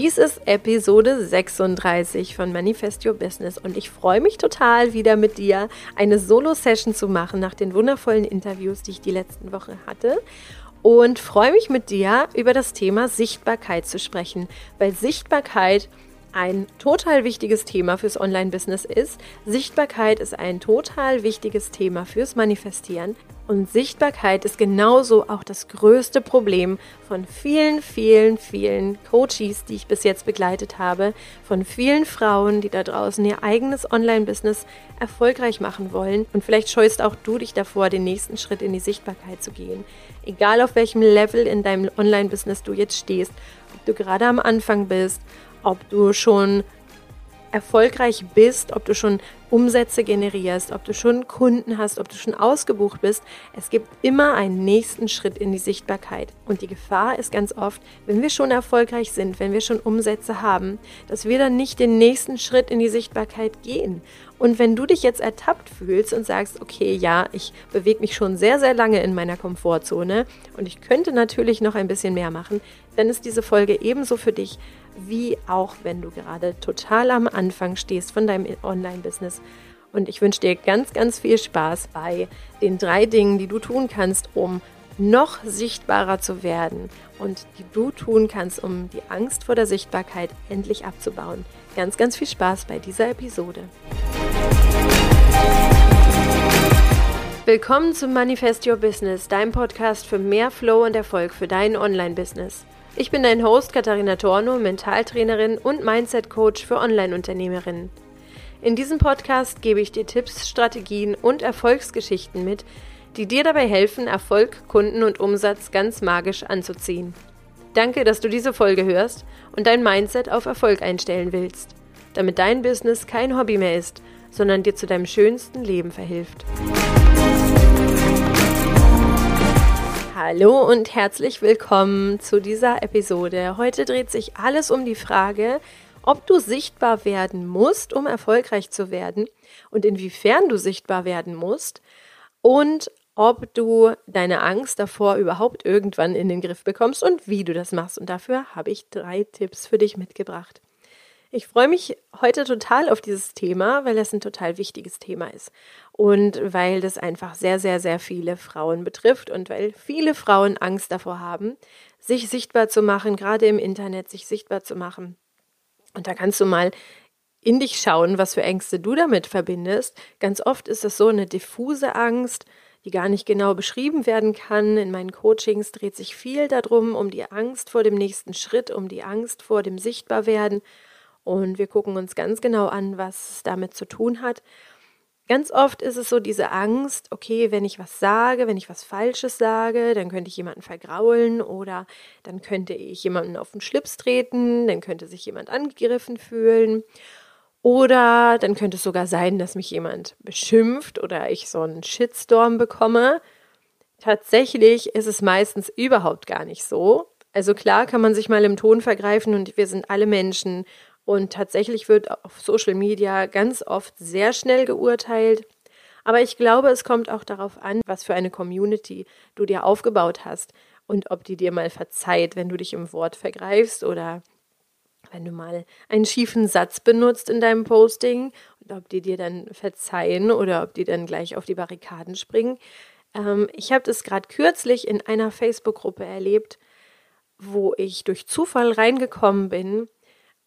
Dies ist Episode 36 von Manifest Your Business und ich freue mich total, wieder mit dir eine Solo-Session zu machen nach den wundervollen Interviews, die ich die letzten Woche hatte. Und freue mich mit dir über das Thema Sichtbarkeit zu sprechen, weil Sichtbarkeit ein total wichtiges Thema fürs Online-Business ist. Sichtbarkeit ist ein total wichtiges Thema fürs Manifestieren. Und Sichtbarkeit ist genauso auch das größte Problem von vielen, vielen, vielen Coaches, die ich bis jetzt begleitet habe, von vielen Frauen, die da draußen ihr eigenes Online-Business erfolgreich machen wollen. Und vielleicht scheust auch du dich davor, den nächsten Schritt in die Sichtbarkeit zu gehen. Egal auf welchem Level in deinem Online-Business du jetzt stehst, ob du gerade am Anfang bist, ob du schon erfolgreich bist, ob du schon Umsätze generierst, ob du schon Kunden hast, ob du schon ausgebucht bist. Es gibt immer einen nächsten Schritt in die Sichtbarkeit. Und die Gefahr ist ganz oft, wenn wir schon erfolgreich sind, wenn wir schon Umsätze haben, dass wir dann nicht den nächsten Schritt in die Sichtbarkeit gehen. Und wenn du dich jetzt ertappt fühlst und sagst, okay, ja, ich bewege mich schon sehr, sehr lange in meiner Komfortzone und ich könnte natürlich noch ein bisschen mehr machen, dann ist diese Folge ebenso für dich, wie auch wenn du gerade total am Anfang stehst von deinem Online-Business. Und ich wünsche dir ganz, ganz viel Spaß bei den drei Dingen, die du tun kannst, um noch sichtbarer zu werden und die du tun kannst, um die Angst vor der Sichtbarkeit endlich abzubauen. Ganz, ganz viel Spaß bei dieser Episode. Willkommen zum Manifest Your Business, deinem Podcast für mehr Flow und Erfolg für dein Online-Business. Ich bin dein Host Katharina Torno, Mentaltrainerin und Mindset-Coach für Online-Unternehmerinnen. In diesem Podcast gebe ich dir Tipps, Strategien und Erfolgsgeschichten mit, die dir dabei helfen, Erfolg, Kunden und Umsatz ganz magisch anzuziehen. Danke, dass du diese Folge hörst und dein Mindset auf Erfolg einstellen willst, damit dein Business kein Hobby mehr ist, sondern dir zu deinem schönsten Leben verhilft. Hallo und herzlich willkommen zu dieser Episode. Heute dreht sich alles um die Frage, ob du sichtbar werden musst, um erfolgreich zu werden und inwiefern du sichtbar werden musst und ob du deine Angst davor überhaupt irgendwann in den Griff bekommst und wie du das machst. Und dafür habe ich drei Tipps für dich mitgebracht. Ich freue mich heute total auf dieses Thema, weil es ein total wichtiges Thema ist und weil das einfach sehr, sehr, sehr viele Frauen betrifft und weil viele Frauen Angst davor haben, sich sichtbar zu machen, gerade im Internet sich sichtbar zu machen. Und da kannst du mal in dich schauen, was für Ängste du damit verbindest. Ganz oft ist es so eine diffuse Angst, die gar nicht genau beschrieben werden kann. In meinen Coachings dreht sich viel darum, um die Angst vor dem nächsten Schritt, um die Angst vor dem Sichtbarwerden. Und wir gucken uns ganz genau an, was es damit zu tun hat. Ganz oft ist es so diese Angst, okay, wenn ich was sage, wenn ich was Falsches sage, dann könnte ich jemanden vergraulen oder dann könnte ich jemanden auf den Schlips treten, dann könnte sich jemand angegriffen fühlen. Oder dann könnte es sogar sein, dass mich jemand beschimpft oder ich so einen Shitstorm bekomme. Tatsächlich ist es meistens überhaupt gar nicht so. Also klar kann man sich mal im Ton vergreifen und wir sind alle Menschen und tatsächlich wird auf Social Media ganz oft sehr schnell geurteilt. Aber ich glaube, es kommt auch darauf an, was für eine Community du dir aufgebaut hast und ob die dir mal verzeiht, wenn du dich im Wort vergreifst oder wenn du mal einen schiefen Satz benutzt in deinem Posting und ob die dir dann verzeihen oder ob die dann gleich auf die Barrikaden springen. Ähm, ich habe das gerade kürzlich in einer Facebook-Gruppe erlebt, wo ich durch Zufall reingekommen bin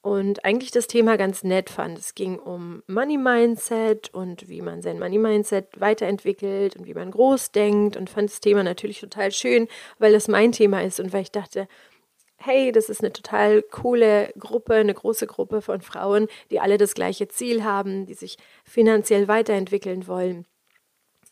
und eigentlich das Thema ganz nett fand. Es ging um Money Mindset und wie man sein Money Mindset weiterentwickelt und wie man groß denkt und fand das Thema natürlich total schön, weil das mein Thema ist und weil ich dachte, hey, das ist eine total coole Gruppe, eine große Gruppe von Frauen, die alle das gleiche Ziel haben, die sich finanziell weiterentwickeln wollen.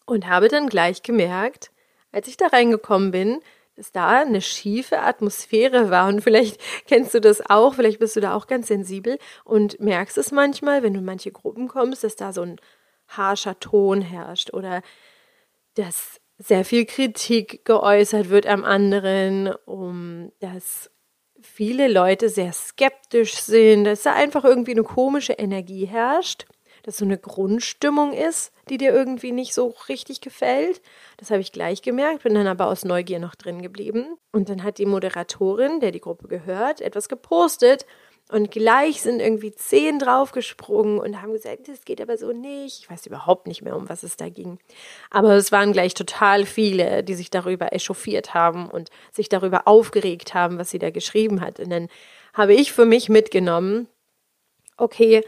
Und habe dann gleich gemerkt, als ich da reingekommen bin, dass da eine schiefe Atmosphäre war. Und vielleicht kennst du das auch, vielleicht bist du da auch ganz sensibel und merkst es manchmal, wenn du in manche Gruppen kommst, dass da so ein harscher Ton herrscht oder dass sehr viel Kritik geäußert wird am anderen, um dass viele Leute sehr skeptisch sind, dass da einfach irgendwie eine komische Energie herrscht dass so eine Grundstimmung ist, die dir irgendwie nicht so richtig gefällt. Das habe ich gleich gemerkt, bin dann aber aus Neugier noch drin geblieben. Und dann hat die Moderatorin, der die Gruppe gehört, etwas gepostet, Und gleich sind irgendwie zehn draufgesprungen und haben gesagt, das geht aber so nicht. Ich weiß überhaupt nicht mehr, um was es da ging. Aber es waren gleich total viele, die sich darüber echauffiert haben und sich darüber aufgeregt haben, was sie da geschrieben hat. Und dann habe ich für mich mitgenommen, okay,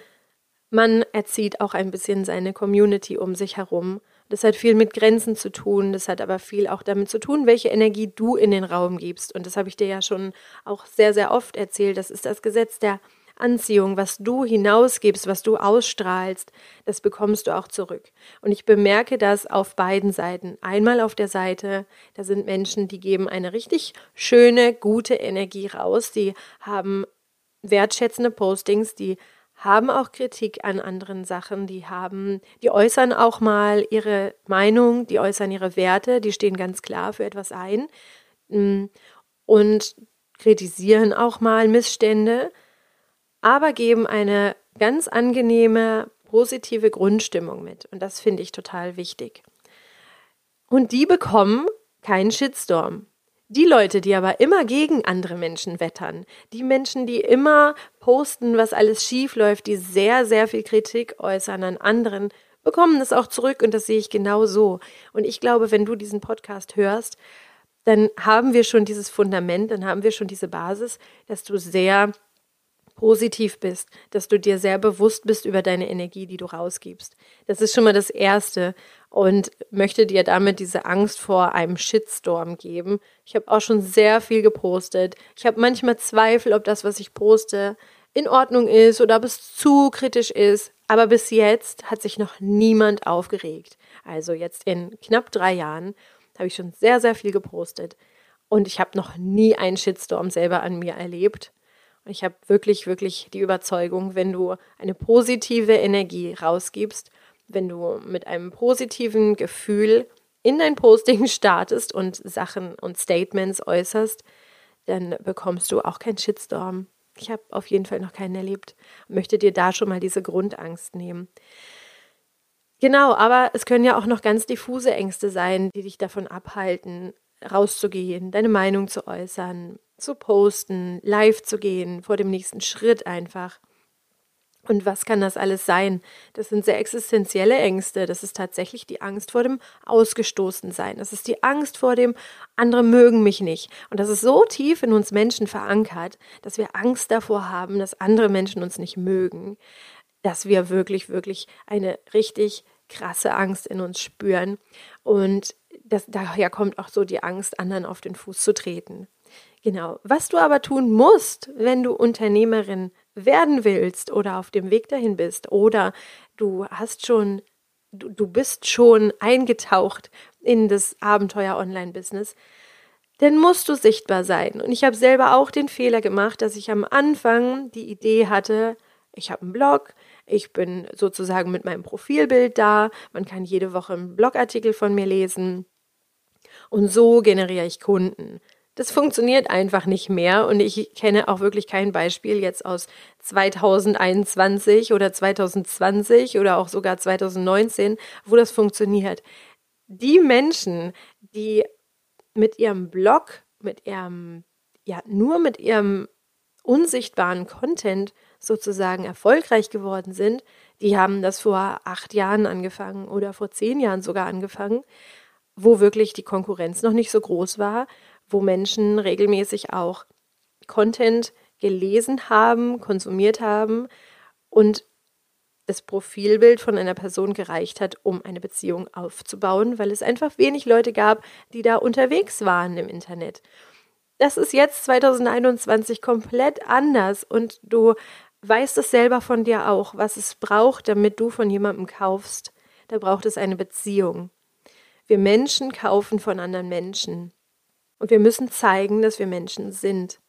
man erzieht auch ein bisschen seine Community um sich herum. Das hat viel mit Grenzen zu tun, das hat aber viel auch damit zu tun, welche Energie du in den Raum gibst. Und das habe ich dir ja schon auch sehr, sehr oft erzählt. Das ist das Gesetz der Anziehung, was du hinausgibst, was du ausstrahlst, das bekommst du auch zurück. Und ich bemerke das auf beiden Seiten. Einmal auf der Seite, da sind Menschen, die geben eine richtig schöne, gute Energie raus, die haben wertschätzende Postings, die haben auch Kritik an anderen Sachen, die haben, die äußern auch mal ihre Meinung, die äußern ihre Werte, die stehen ganz klar für etwas ein mm, und kritisieren auch mal Missstände, aber geben eine ganz angenehme, positive Grundstimmung mit. Und das finde ich total wichtig. Und die bekommen keinen Shitstorm. Die Leute, die aber immer gegen andere Menschen wettern, die Menschen, die immer posten, was alles schief läuft, die sehr, sehr viel Kritik äußern an anderen, bekommen das auch zurück und das sehe ich genau so. Und ich glaube, wenn du diesen Podcast hörst, dann haben wir schon dieses Fundament, dann haben wir schon diese Basis, dass du sehr positiv bist, dass du dir sehr bewusst bist über deine Energie, die du rausgibst. Das ist schon mal das Erste und möchte dir damit diese Angst vor einem Shitstorm geben. Ich habe auch schon sehr viel gepostet. Ich habe manchmal Zweifel, ob das, was ich poste, in Ordnung ist oder ob es zu kritisch ist. Aber bis jetzt hat sich noch niemand aufgeregt. Also jetzt in knapp drei Jahren habe ich schon sehr, sehr viel gepostet. Und ich habe noch nie einen Shitstorm selber an mir erlebt. Ich habe wirklich, wirklich die Überzeugung, wenn du eine positive Energie rausgibst, wenn du mit einem positiven Gefühl in dein Posting startest und Sachen und Statements äußerst, dann bekommst du auch keinen Shitstorm. Ich habe auf jeden Fall noch keinen erlebt. Möchte dir da schon mal diese Grundangst nehmen. Genau, aber es können ja auch noch ganz diffuse Ängste sein, die dich davon abhalten, rauszugehen, deine Meinung zu äußern, zu posten, live zu gehen, vor dem nächsten Schritt einfach. Und was kann das alles sein? Das sind sehr existenzielle Ängste. Das ist tatsächlich die Angst vor dem Ausgestoßensein. Das ist die Angst vor dem, andere mögen mich nicht. Und das ist so tief in uns Menschen verankert, dass wir Angst davor haben, dass andere Menschen uns nicht mögen, dass wir wirklich, wirklich eine richtig krasse Angst in uns spüren. Und das, daher kommt auch so die Angst, anderen auf den Fuß zu treten. Genau. Was du aber tun musst, wenn du Unternehmerin werden willst oder auf dem Weg dahin bist oder du hast schon, du, du bist schon eingetaucht in das Abenteuer Online-Business, dann musst du sichtbar sein. Und ich habe selber auch den Fehler gemacht, dass ich am Anfang die Idee hatte, ich habe einen Blog, ich bin sozusagen mit meinem Profilbild da, man kann jede Woche einen Blogartikel von mir lesen und so generiere ich Kunden. Das funktioniert einfach nicht mehr und ich kenne auch wirklich kein Beispiel jetzt aus 2021 oder 2020 oder auch sogar 2019, wo das funktioniert. Die Menschen, die mit ihrem Blog, mit ihrem, ja, nur mit ihrem unsichtbaren Content sozusagen erfolgreich geworden sind, die haben das vor acht Jahren angefangen oder vor zehn Jahren sogar angefangen, wo wirklich die Konkurrenz noch nicht so groß war wo Menschen regelmäßig auch Content gelesen haben, konsumiert haben und das Profilbild von einer Person gereicht hat, um eine Beziehung aufzubauen, weil es einfach wenig Leute gab, die da unterwegs waren im Internet. Das ist jetzt 2021 komplett anders und du weißt es selber von dir auch, was es braucht, damit du von jemandem kaufst. Da braucht es eine Beziehung. Wir Menschen kaufen von anderen Menschen. Und wir müssen zeigen, dass wir Menschen sind.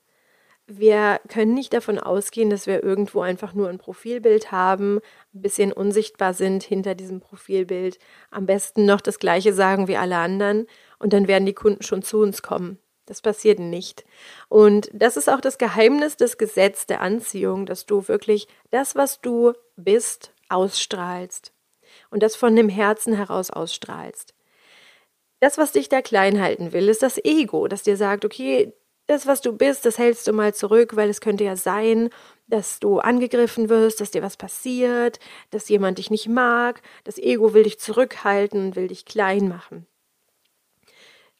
Wir können nicht davon ausgehen, dass wir irgendwo einfach nur ein Profilbild haben, ein bisschen unsichtbar sind hinter diesem Profilbild, am besten noch das gleiche sagen wie alle anderen und dann werden die Kunden schon zu uns kommen. Das passiert nicht. Und das ist auch das Geheimnis des Gesetzes der Anziehung, dass du wirklich das, was du bist, ausstrahlst und das von dem Herzen heraus ausstrahlst. Das, was dich da klein halten will, ist das Ego, das dir sagt, okay, das, was du bist, das hältst du mal zurück, weil es könnte ja sein, dass du angegriffen wirst, dass dir was passiert, dass jemand dich nicht mag. Das Ego will dich zurückhalten will dich klein machen.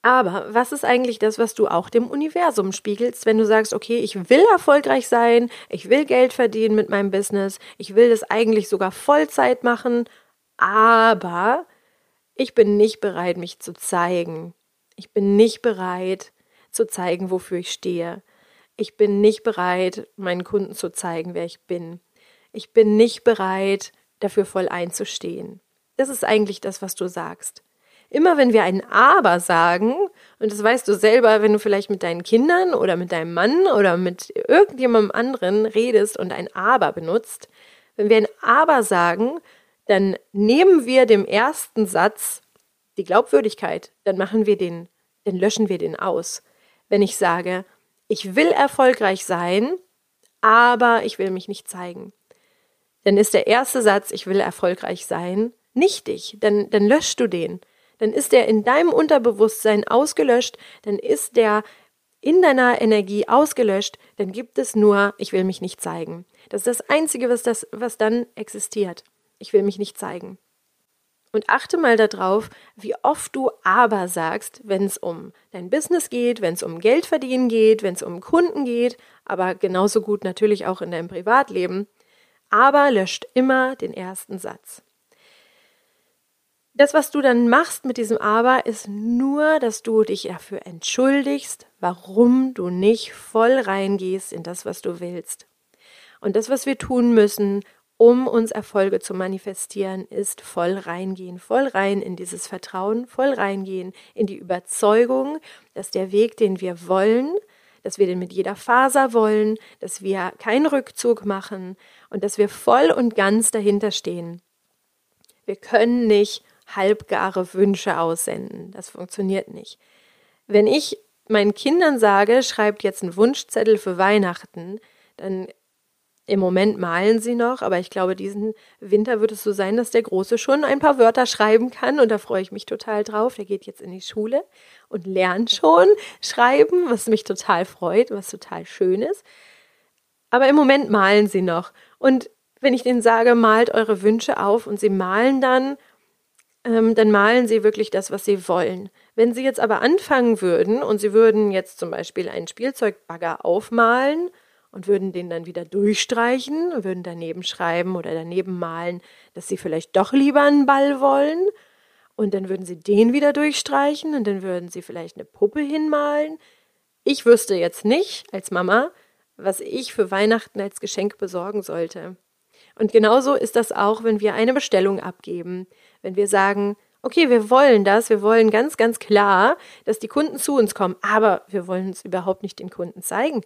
Aber was ist eigentlich das, was du auch dem Universum spiegelst, wenn du sagst, okay, ich will erfolgreich sein, ich will Geld verdienen mit meinem Business, ich will das eigentlich sogar Vollzeit machen, aber ich bin nicht bereit, mich zu zeigen. Ich bin nicht bereit zu zeigen, wofür ich stehe. Ich bin nicht bereit, meinen Kunden zu zeigen, wer ich bin. Ich bin nicht bereit, dafür voll einzustehen. Das ist eigentlich das, was du sagst. Immer wenn wir ein Aber sagen, und das weißt du selber, wenn du vielleicht mit deinen Kindern oder mit deinem Mann oder mit irgendjemandem anderen redest und ein Aber benutzt, wenn wir ein Aber sagen, dann nehmen wir dem ersten Satz die Glaubwürdigkeit, dann machen wir den, dann löschen wir den aus. Wenn ich sage, ich will erfolgreich sein, aber ich will mich nicht zeigen, dann ist der erste Satz, ich will erfolgreich sein, nichtig, dann, dann löschst du den dann ist der in deinem Unterbewusstsein ausgelöscht, dann ist der in deiner Energie ausgelöscht, dann gibt es nur, ich will mich nicht zeigen. Das ist das Einzige, was, das, was dann existiert. Ich will mich nicht zeigen. Und achte mal darauf, wie oft du aber sagst, wenn es um dein Business geht, wenn es um Geld verdienen geht, wenn es um Kunden geht, aber genauso gut natürlich auch in deinem Privatleben. Aber löscht immer den ersten Satz. Das, was du dann machst mit diesem Aber, ist nur, dass du dich dafür entschuldigst, warum du nicht voll reingehst in das, was du willst. Und das, was wir tun müssen, um uns Erfolge zu manifestieren, ist voll reingehen, voll rein in dieses Vertrauen, voll reingehen in die Überzeugung, dass der Weg, den wir wollen, dass wir den mit jeder Faser wollen, dass wir keinen Rückzug machen und dass wir voll und ganz dahinter stehen. Wir können nicht halbgare Wünsche aussenden. Das funktioniert nicht. Wenn ich meinen Kindern sage, schreibt jetzt einen Wunschzettel für Weihnachten, dann im Moment malen sie noch, aber ich glaube, diesen Winter wird es so sein, dass der Große schon ein paar Wörter schreiben kann und da freue ich mich total drauf. Der geht jetzt in die Schule und lernt schon schreiben, was mich total freut, was total schön ist. Aber im Moment malen sie noch. Und wenn ich denen sage, malt eure Wünsche auf und sie malen dann ähm, dann malen sie wirklich das, was sie wollen. Wenn sie jetzt aber anfangen würden und sie würden jetzt zum Beispiel einen Spielzeugbagger aufmalen und würden den dann wieder durchstreichen würden daneben schreiben oder daneben malen, dass sie vielleicht doch lieber einen Ball wollen und dann würden sie den wieder durchstreichen und dann würden sie vielleicht eine Puppe hinmalen. Ich wüsste jetzt nicht als Mama, was ich für Weihnachten als Geschenk besorgen sollte. Und genauso ist das auch, wenn wir eine Bestellung abgeben. Wenn wir sagen, okay, wir wollen das, wir wollen ganz, ganz klar, dass die Kunden zu uns kommen, aber wir wollen uns überhaupt nicht den Kunden zeigen.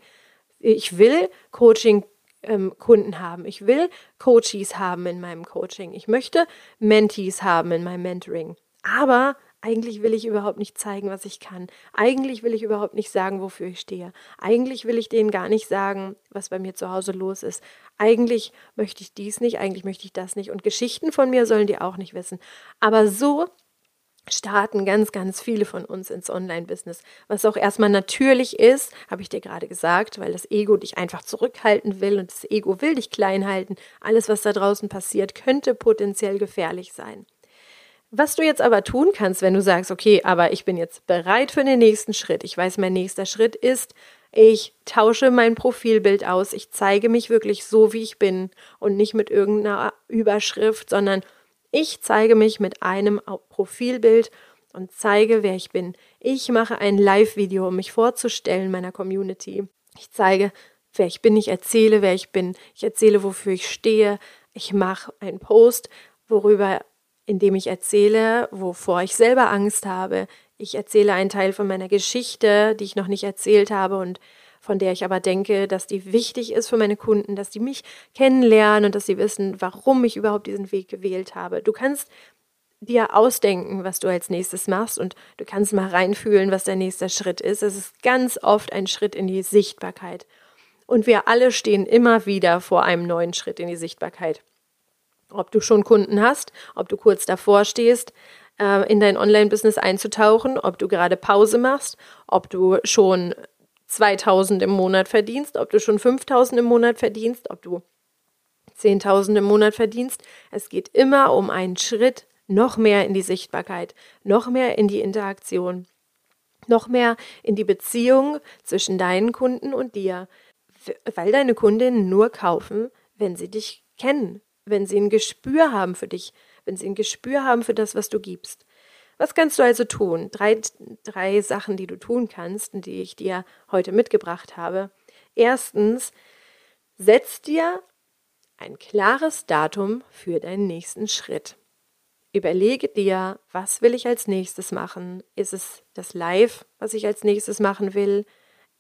Ich will Coaching ähm, Kunden haben. Ich will Coaches haben in meinem Coaching. Ich möchte Mentees haben in meinem Mentoring. Aber eigentlich will ich überhaupt nicht zeigen, was ich kann. Eigentlich will ich überhaupt nicht sagen, wofür ich stehe. Eigentlich will ich denen gar nicht sagen, was bei mir zu Hause los ist. Eigentlich möchte ich dies nicht, eigentlich möchte ich das nicht. Und Geschichten von mir sollen die auch nicht wissen. Aber so starten ganz, ganz viele von uns ins Online-Business. Was auch erstmal natürlich ist, habe ich dir gerade gesagt, weil das Ego dich einfach zurückhalten will und das Ego will dich klein halten. Alles, was da draußen passiert, könnte potenziell gefährlich sein. Was du jetzt aber tun kannst, wenn du sagst, okay, aber ich bin jetzt bereit für den nächsten Schritt. Ich weiß, mein nächster Schritt ist, ich tausche mein Profilbild aus. Ich zeige mich wirklich so, wie ich bin und nicht mit irgendeiner Überschrift, sondern ich zeige mich mit einem Profilbild und zeige, wer ich bin. Ich mache ein Live-Video, um mich vorzustellen meiner Community. Ich zeige, wer ich bin. Ich erzähle, wer ich bin. Ich erzähle, wofür ich stehe. Ich mache einen Post, worüber indem ich erzähle, wovor ich selber Angst habe. Ich erzähle einen Teil von meiner Geschichte, die ich noch nicht erzählt habe und von der ich aber denke, dass die wichtig ist für meine Kunden, dass die mich kennenlernen und dass sie wissen, warum ich überhaupt diesen Weg gewählt habe. Du kannst dir ausdenken, was du als nächstes machst und du kannst mal reinfühlen, was dein nächster Schritt ist. Es ist ganz oft ein Schritt in die Sichtbarkeit. Und wir alle stehen immer wieder vor einem neuen Schritt in die Sichtbarkeit ob du schon Kunden hast, ob du kurz davor stehst, äh, in dein Online-Business einzutauchen, ob du gerade Pause machst, ob du schon 2000 im Monat verdienst, ob du schon 5000 im Monat verdienst, ob du 10.000 im Monat verdienst. Es geht immer um einen Schritt noch mehr in die Sichtbarkeit, noch mehr in die Interaktion, noch mehr in die Beziehung zwischen deinen Kunden und dir, weil deine Kundinnen nur kaufen, wenn sie dich kennen, wenn sie ein Gespür haben für dich, wenn sie ein Gespür haben für das, was du gibst. Was kannst du also tun? Drei, drei Sachen, die du tun kannst, die ich dir heute mitgebracht habe. Erstens, setz dir ein klares Datum für deinen nächsten Schritt. Überlege dir, was will ich als nächstes machen? Ist es das Live, was ich als nächstes machen will?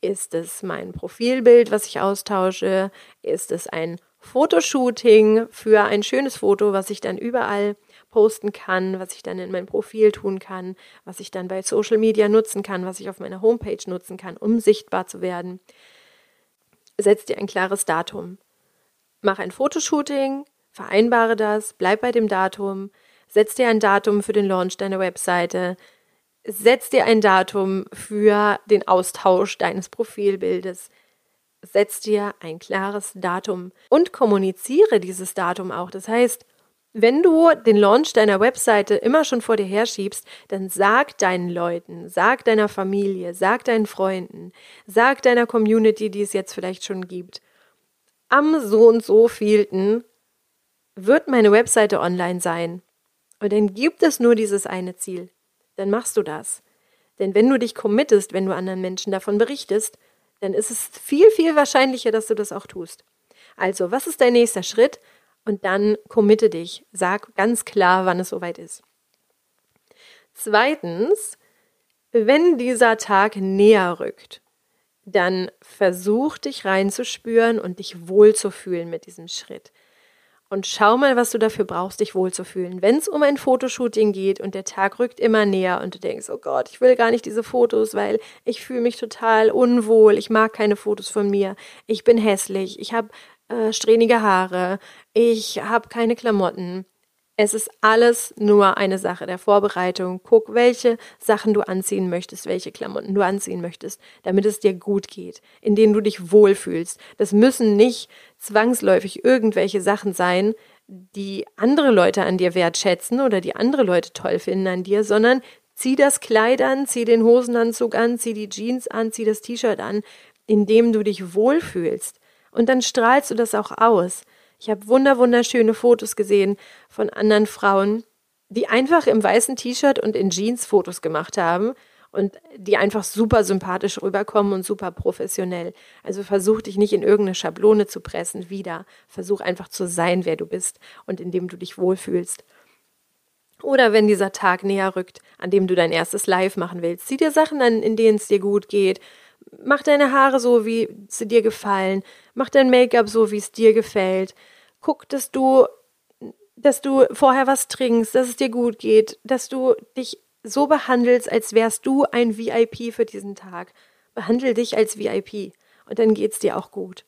Ist es mein Profilbild, was ich austausche? Ist es ein Fotoshooting für ein schönes Foto, was ich dann überall posten kann, was ich dann in mein Profil tun kann, was ich dann bei Social Media nutzen kann, was ich auf meiner Homepage nutzen kann, um sichtbar zu werden. Setz dir ein klares Datum. Mach ein Fotoshooting, vereinbare das, bleib bei dem Datum, setz dir ein Datum für den Launch deiner Webseite, setz dir ein Datum für den Austausch deines Profilbildes, setz dir ein klares Datum und kommuniziere dieses Datum auch. Das heißt, wenn du den Launch deiner Webseite immer schon vor dir herschiebst, dann sag deinen Leuten, sag deiner Familie, sag deinen Freunden, sag deiner Community, die es jetzt vielleicht schon gibt. Am so und so vielten wird meine Webseite online sein. Und dann gibt es nur dieses eine Ziel. Dann machst du das. Denn wenn du dich committest, wenn du anderen Menschen davon berichtest, dann ist es viel, viel wahrscheinlicher, dass du das auch tust. Also, was ist dein nächster Schritt? Und dann committe dich. Sag ganz klar, wann es soweit ist. Zweitens, wenn dieser Tag näher rückt, dann versuch dich reinzuspüren und dich wohlzufühlen mit diesem Schritt. Und schau mal, was du dafür brauchst, dich wohlzufühlen. Wenn es um ein Fotoshooting geht und der Tag rückt immer näher und du denkst, oh Gott, ich will gar nicht diese Fotos, weil ich fühle mich total unwohl, ich mag keine Fotos von mir, ich bin hässlich, ich habe äh, strähnige Haare, ich habe keine Klamotten. Es ist alles nur eine Sache der Vorbereitung. Guck, welche Sachen du anziehen möchtest, welche Klamotten du anziehen möchtest, damit es dir gut geht, in denen du dich wohlfühlst. Das müssen nicht zwangsläufig irgendwelche Sachen sein, die andere Leute an dir wertschätzen oder die andere Leute toll finden an dir, sondern zieh das Kleid an, zieh den Hosenanzug an, zieh die Jeans an, zieh das T-Shirt an, in dem du dich wohlfühlst. Und dann strahlst du das auch aus. Ich habe wunder wunderschöne Fotos gesehen von anderen Frauen, die einfach im weißen T-Shirt und in Jeans Fotos gemacht haben und die einfach super sympathisch rüberkommen und super professionell. Also versuch dich nicht in irgendeine Schablone zu pressen wieder. Versuch einfach zu sein, wer du bist und in dem du dich wohlfühlst. Oder wenn dieser Tag näher rückt, an dem du dein erstes Live machen willst, zieh dir Sachen an, in denen es dir gut geht, mach deine Haare so, wie sie dir gefallen. Mach dein Make-up so, wie es dir gefällt. Guck, dass du, dass du vorher was trinkst, dass es dir gut geht, dass du dich so behandelst, als wärst du ein VIP für diesen Tag. Behandle dich als VIP und dann geht's dir auch gut.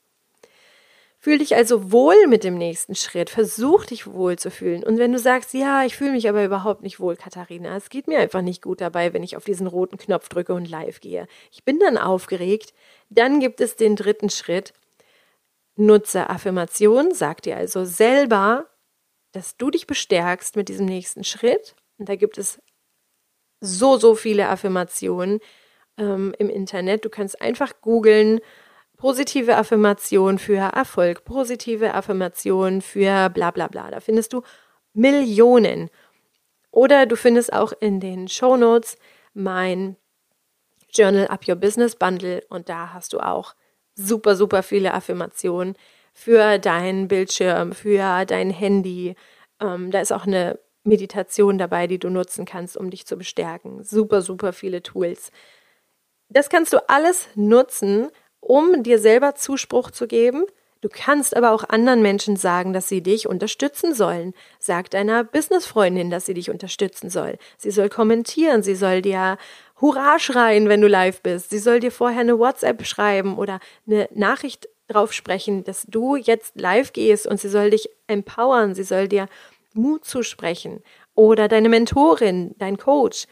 Fühl dich also wohl mit dem nächsten Schritt. Versuch dich wohl zu fühlen. Und wenn du sagst, ja, ich fühle mich aber überhaupt nicht wohl, Katharina, es geht mir einfach nicht gut dabei, wenn ich auf diesen roten Knopf drücke und live gehe. Ich bin dann aufgeregt. Dann gibt es den dritten Schritt. Nutze Affirmation. Sag dir also selber, dass du dich bestärkst mit diesem nächsten Schritt. Und da gibt es so, so viele Affirmationen ähm, im Internet. Du kannst einfach googeln positive Affirmation für Erfolg, positive Affirmation für bla bla bla. Da findest du Millionen. Oder du findest auch in den Show Notes mein Journal Up Your Business Bundle und da hast du auch super, super viele Affirmationen für deinen Bildschirm, für dein Handy. Ähm, da ist auch eine Meditation dabei, die du nutzen kannst, um dich zu bestärken. Super, super viele Tools. Das kannst du alles nutzen, um dir selber Zuspruch zu geben. Du kannst aber auch anderen Menschen sagen, dass sie dich unterstützen sollen. Sag deiner Businessfreundin, dass sie dich unterstützen soll. Sie soll kommentieren, sie soll dir Hurra schreien, wenn du live bist. Sie soll dir vorher eine WhatsApp schreiben oder eine Nachricht drauf sprechen, dass du jetzt live gehst und sie soll dich empowern, sie soll dir Mut zusprechen. Oder deine Mentorin, dein Coach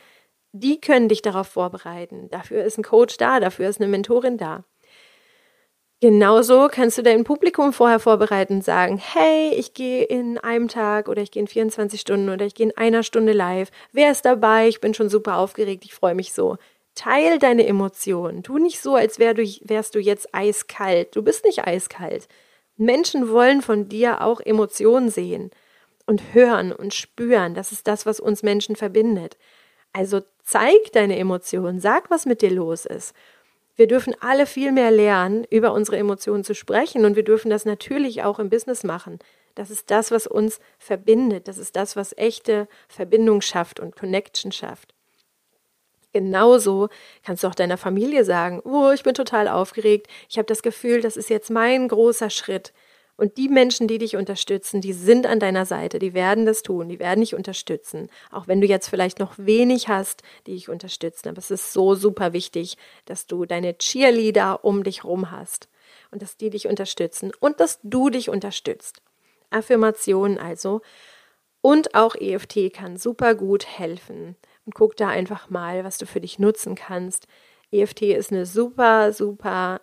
Die können dich darauf vorbereiten. Dafür ist ein Coach da, dafür ist eine Mentorin da. Genauso kannst du dein Publikum vorher vorbereiten und sagen, hey, ich gehe in einem Tag oder ich gehe in 24 Stunden oder ich gehe in einer Stunde live. Wer ist dabei? Ich bin schon super aufgeregt, ich freue mich so. Teil deine Emotionen. Tu nicht so, als wär du, wärst du jetzt eiskalt. Du bist nicht eiskalt. Menschen wollen von dir auch Emotionen sehen und hören und spüren. Das ist das, was uns Menschen verbindet. Also zeig deine Emotionen, sag, was mit dir los ist. Wir dürfen alle viel mehr lernen, über unsere Emotionen zu sprechen und wir dürfen das natürlich auch im Business machen. Das ist das, was uns verbindet. Das ist das, was echte Verbindung schafft und Connection schafft. Genauso kannst du auch deiner Familie sagen, oh, ich bin total aufgeregt, ich habe das Gefühl, das ist jetzt mein großer Schritt. Und die Menschen, die dich unterstützen, die sind an deiner Seite, die werden das tun, die werden dich unterstützen. Auch wenn du jetzt vielleicht noch wenig hast, die dich unterstützen. Aber es ist so super wichtig, dass du deine Cheerleader um dich rum hast und dass die dich unterstützen und dass du dich unterstützt. Affirmationen also. Und auch EFT kann super gut helfen und guck da einfach mal, was du für dich nutzen kannst. EFT ist eine super, super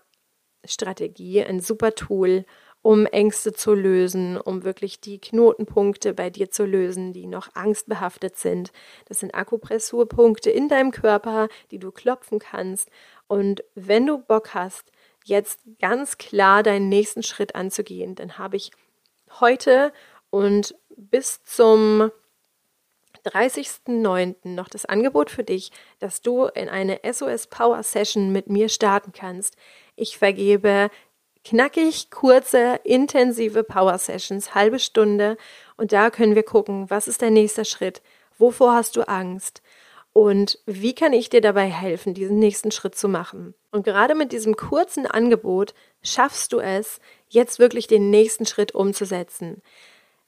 Strategie, ein super Tool, um Ängste zu lösen, um wirklich die Knotenpunkte bei dir zu lösen, die noch angstbehaftet sind. Das sind Akupressurpunkte in deinem Körper, die du klopfen kannst. Und wenn du Bock hast, jetzt ganz klar deinen nächsten Schritt anzugehen, dann habe ich heute und bis zum 30.09. noch das Angebot für dich, dass du in eine SOS Power Session mit mir starten kannst. Ich vergebe knackig, kurze, intensive Power Sessions, halbe Stunde. Und da können wir gucken, was ist dein nächster Schritt? Wovor hast du Angst? Und wie kann ich dir dabei helfen, diesen nächsten Schritt zu machen? Und gerade mit diesem kurzen Angebot schaffst du es, jetzt wirklich den nächsten Schritt umzusetzen.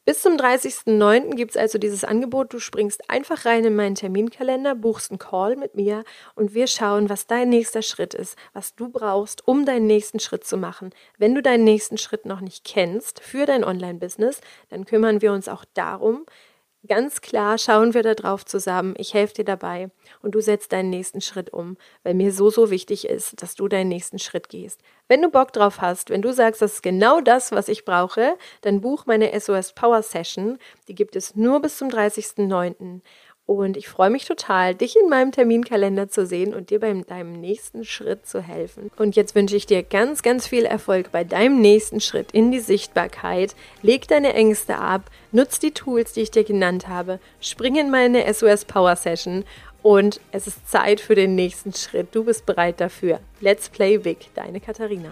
Bis zum 30.09. gibt es also dieses Angebot. Du springst einfach rein in meinen Terminkalender, buchst einen Call mit mir und wir schauen, was dein nächster Schritt ist, was du brauchst, um deinen nächsten Schritt zu machen. Wenn du deinen nächsten Schritt noch nicht kennst für dein Online-Business, dann kümmern wir uns auch darum, Ganz klar schauen wir da drauf zusammen. Ich helfe dir dabei und du setzt deinen nächsten Schritt um, weil mir so, so wichtig ist, dass du deinen nächsten Schritt gehst. Wenn du Bock drauf hast, wenn du sagst, das ist genau das, was ich brauche, dann buch meine SOS Power Session. Die gibt es nur bis zum 30.09. Und ich freue mich total, dich in meinem Terminkalender zu sehen und dir bei deinem nächsten Schritt zu helfen. Und jetzt wünsche ich dir ganz, ganz viel Erfolg bei deinem nächsten Schritt in die Sichtbarkeit. Leg deine Ängste ab, nutz die Tools, die ich dir genannt habe, spring in meine SOS Power Session und es ist Zeit für den nächsten Schritt. Du bist bereit dafür. Let's play big, deine Katharina.